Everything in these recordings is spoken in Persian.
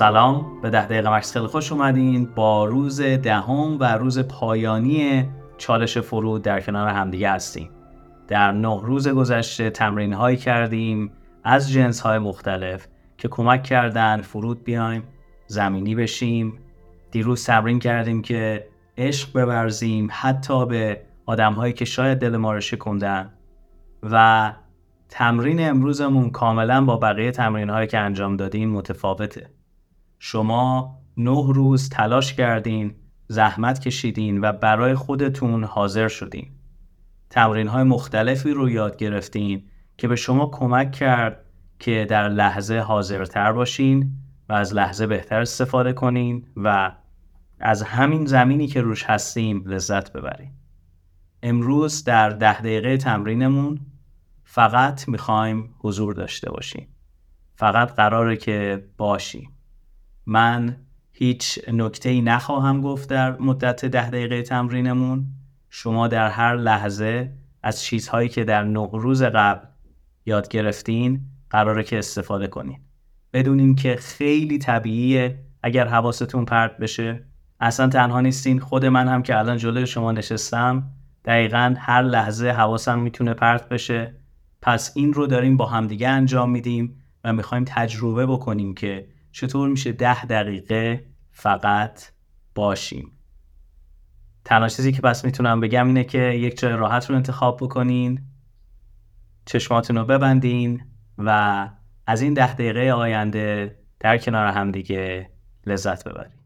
سلام. به ده دقیقه مکس خیلی خوش اومدین. با روز دهم و روز پایانی چالش فرود در کنار همدیگه هستیم. در نه روز گذشته تمرین هایی کردیم از جنس های مختلف که کمک کردن فرود بیایم زمینی بشیم. دیروز تمرین کردیم که عشق ببرزیم حتی به آدم هایی که شاید دل ما رو شکندن و تمرین امروزمون کاملا با بقیه تمرین هایی که انجام دادیم متفاوته. شما نه روز تلاش کردین زحمت کشیدین و برای خودتون حاضر شدین. تمرین های مختلفی رو یاد گرفتین که به شما کمک کرد که در لحظه حاضرتر باشین و از لحظه بهتر استفاده کنین و از همین زمینی که روش هستیم لذت ببرین. امروز در ده دقیقه تمرینمون فقط می‌خوایم حضور داشته باشیم. فقط قراره که باشیم. من هیچ نکته ای نخواهم گفت در مدت ده دقیقه تمرینمون. شما در هر لحظه از چیزهایی که در نه روز قبل یاد گرفتین قراره که استفاده کنین. بدونین که خیلی طبیعیه اگر حواستون پرت بشه. اصلا تنها نیستین. خود من هم که الان جلوی شما نشستم دقیقا هر لحظه حواسم می‌تونه پرت بشه. پس این رو داریم با همدیگه انجام میدیم و می‌خوایم تجربه بکنیم که چطور میشه ده دقیقه فقط باشیم؟ تنها چیزی که پس می‌تونم بگم اینه که یک جای راحت رو انتخاب بکنین چشماتون رو ببندین و از این ده دقیقه آینده در کنار همدیگه لذت ببرید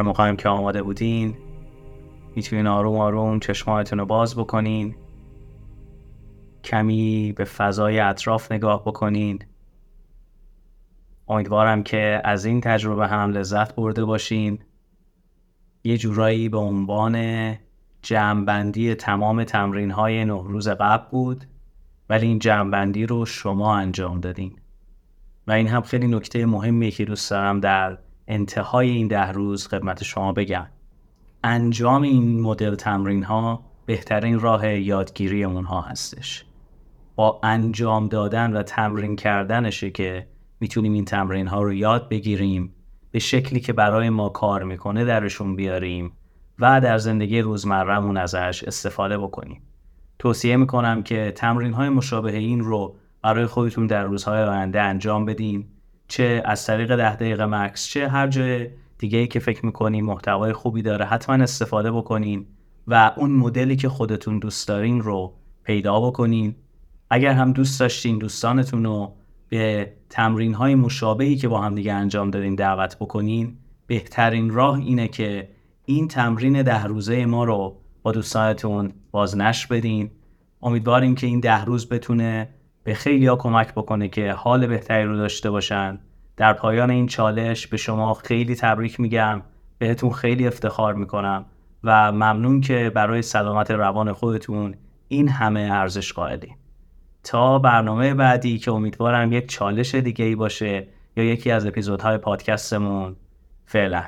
هر موقع که آماده بودین می‌تونین آروم آروم چشمایتون رو باز بکنین. کمی به فضای اطراف نگاه بکنین. امیدوارم که از این تجربه هم لذت برده باشین. یه جورایی به عنوان جمعبندی تمام تمرین های نه روز قبل بود ولی این جمعبندی رو شما انجام دادین. و این هم خیلی نکته مهمیه که دوست دارم در انتهای این ده روز خدمت شما بگم. انجام این مدل تمرین ها بهترین راه یادگیری اونها هستش. با انجام دادن و تمرین کردنشه که می‌تونیم این تمرین ها رو یاد بگیریم به شکلی که برای ما کار می‌کنه درشون بیاریم و در زندگی روزمرهمون ازش استفاده بکنیم. توصیه می‌کنم که تمرین های مشابه این رو برای خودتون در روزهای آینده انجام بدین. چه از طریق ده دقیقه مکس چه هر جای دیگه ای که فکر می‌کنین محتوای خوبی داره حتما استفاده بکنین و اون مدلی که خودتون دوست دارین رو پیدا بکنین. اگر هم دوست داشتین دوستانتون رو به تمرین های مشابهی که با هم دیگه انجام دادین دعوت بکنین بهترین راه اینه که این تمرین ده روزه ما رو با دوستانتون بازنشر بدین. امیدواریم که این ده روز بتونه به خیلی ها کمک بکنه که حال بهتری رو داشته باشن. در پایان این چالش به شما خیلی تبریک میگم. بهتون خیلی افتخار می‌کنم و ممنون که برای سلامت روان خودتون این همه ارزش قائلین. تا برنامه بعدی که امیدوارم یک چالش دیگه ای باشه یا یکی از اپیزودهای پادکستمون. فعلا.